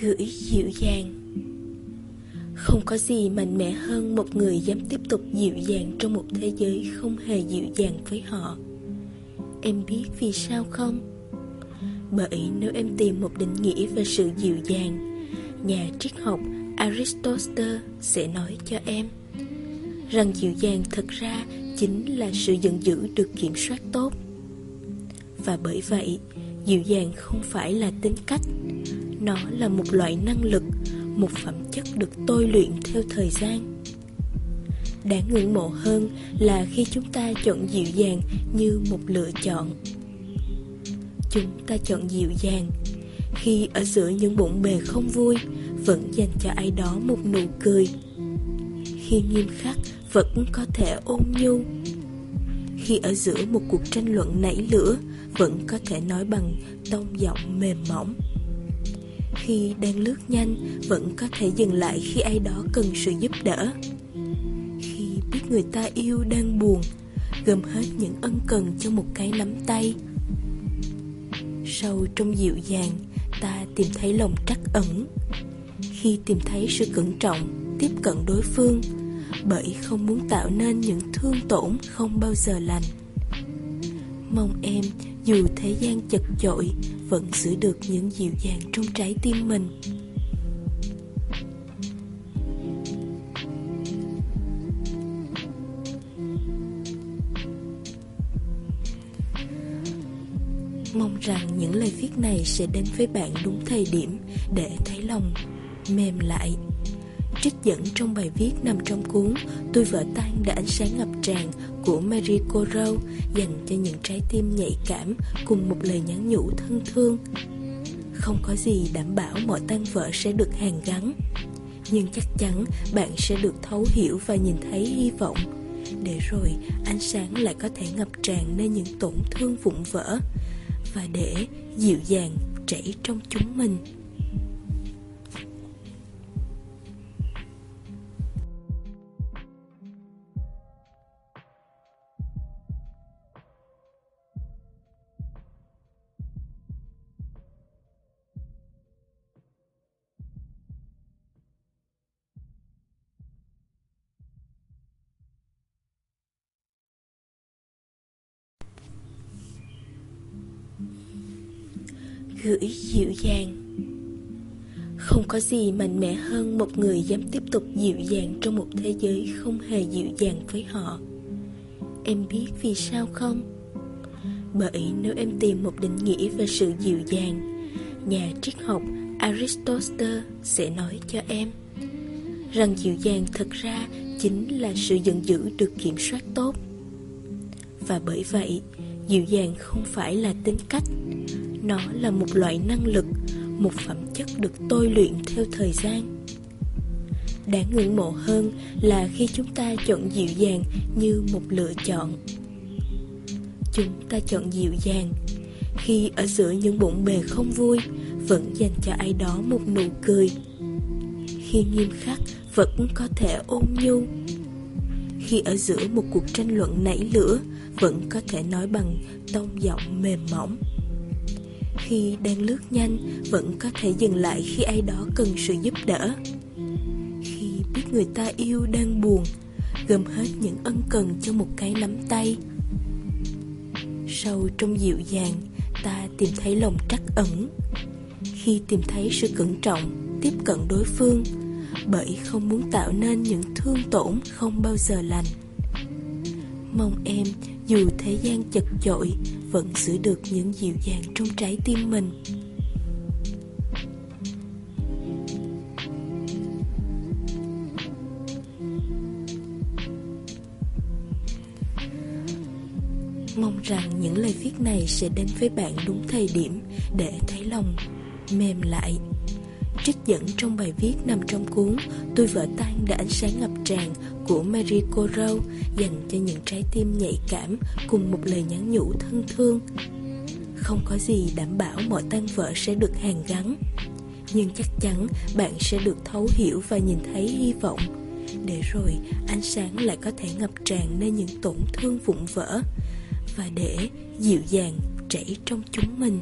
gửi dịu dàng. Không có gì mạnh mẽ hơn một người dám tiếp tục dịu dàng trong một thế giới không hề dịu dàng với họ. Em biết vì sao không? Bởi nếu em tìm một định nghĩa về sự dịu dàng, nhà triết học aristotle sẽ nói cho em rằng dịu dàng thật ra chính là sự giận dữ được kiểm soát tốt. Và bởi vậy dịu dàng không phải là tính cách. Nó là một loại năng lực, một phẩm chất được tôi luyện theo thời gian. Đáng ngưỡng mộ hơn là khi chúng ta chọn dịu dàng như một lựa chọn. Chúng ta chọn dịu dàng. Khi ở giữa những bụng bề không vui, vẫn dành cho ai đó một nụ cười. Khi nghiêm khắc, vẫn có thể ôn nhu. Khi ở giữa một cuộc tranh luận nảy lửa vẫn có thể nói bằng tông giọng mềm mỏng. Khi đang lướt nhanh, vẫn có thể dừng lại khi ai đó cần sự giúp đỡ. Khi biết người ta yêu đang buồn, gom hết những ân cần cho một cái nắm tay. Sâu trong dịu dàng, ta tìm thấy lòng trắc ẩn. Khi tìm thấy sự cẩn trọng, tiếp cận đối phương, bởi không muốn tạo nên những thương tổn không bao giờ lành. Mong em dù thế gian chật chội, vẫn giữ được những dịu dàng trong trái tim mình. Mong rằng những lời viết này sẽ đến với bạn đúng thời điểm để thấy lòng mềm lại trích dẫn trong bài viết nằm trong cuốn Tôi vỡ tan đã ánh sáng ngập tràn của Mary Coro dành cho những trái tim nhạy cảm cùng một lời nhắn nhủ thân thương. Không có gì đảm bảo mọi tan vỡ sẽ được hàn gắn, nhưng chắc chắn bạn sẽ được thấu hiểu và nhìn thấy hy vọng. Để rồi ánh sáng lại có thể ngập tràn nơi những tổn thương vụn vỡ và để dịu dàng chảy trong chúng mình. Gửi dịu dàng. Không có gì mạnh mẽ hơn một người dám tiếp tục dịu dàng trong một thế giới không hề dịu dàng với họ. Em biết vì sao không? Bởi nếu em tìm một định nghĩa về sự dịu dàng, nhà triết học aristotle sẽ nói cho em rằng dịu dàng thực ra chính là sự giận dữ được kiểm soát tốt. Và bởi vậy dịu dàng không phải là tính cách. Nó là một loại năng lực, một phẩm chất được tôi luyện theo thời gian. Đáng ngưỡng mộ hơn là khi chúng ta chọn dịu dàng như một lựa chọn. Chúng ta chọn dịu dàng. Khi ở giữa những bụng bề không vui, vẫn dành cho ai đó một nụ cười. Khi nghiêm khắc, vẫn có thể ôn nhu. Khi ở giữa một cuộc tranh luận nảy lửa vẫn có thể nói bằng tông giọng mềm mỏng. Khi đang lướt nhanh, vẫn có thể dừng lại khi ai đó cần sự giúp đỡ. Khi biết người ta yêu đang buồn, gom hết những ân cần cho một cái nắm tay. Sâu trong dịu dàng, ta tìm thấy lòng trắc ẩn. Khi tìm thấy sự cẩn trọng, tiếp cận đối phương, bởi không muốn tạo nên những thương tổn không bao giờ lành. Mong em dù thế gian chật chội, vẫn giữ được những dịu dàng trong trái tim mình. Mong rằng những lời viết này sẽ đến với bạn đúng thời điểm để thấy lòng mềm lại trích dẫn trong bài viết nằm trong cuốn Tôi vỡ tan đã ánh sáng ngập tràn của Mary Coro dành cho những trái tim nhạy cảm cùng một lời nhắn nhủ thân thương. Không có gì đảm bảo mọi tan vỡ sẽ được hàn gắn, nhưng chắc chắn bạn sẽ được thấu hiểu và nhìn thấy hy vọng. Để rồi ánh sáng lại có thể ngập tràn nơi những tổn thương vụn vỡ và để dịu dàng chảy trong chúng mình.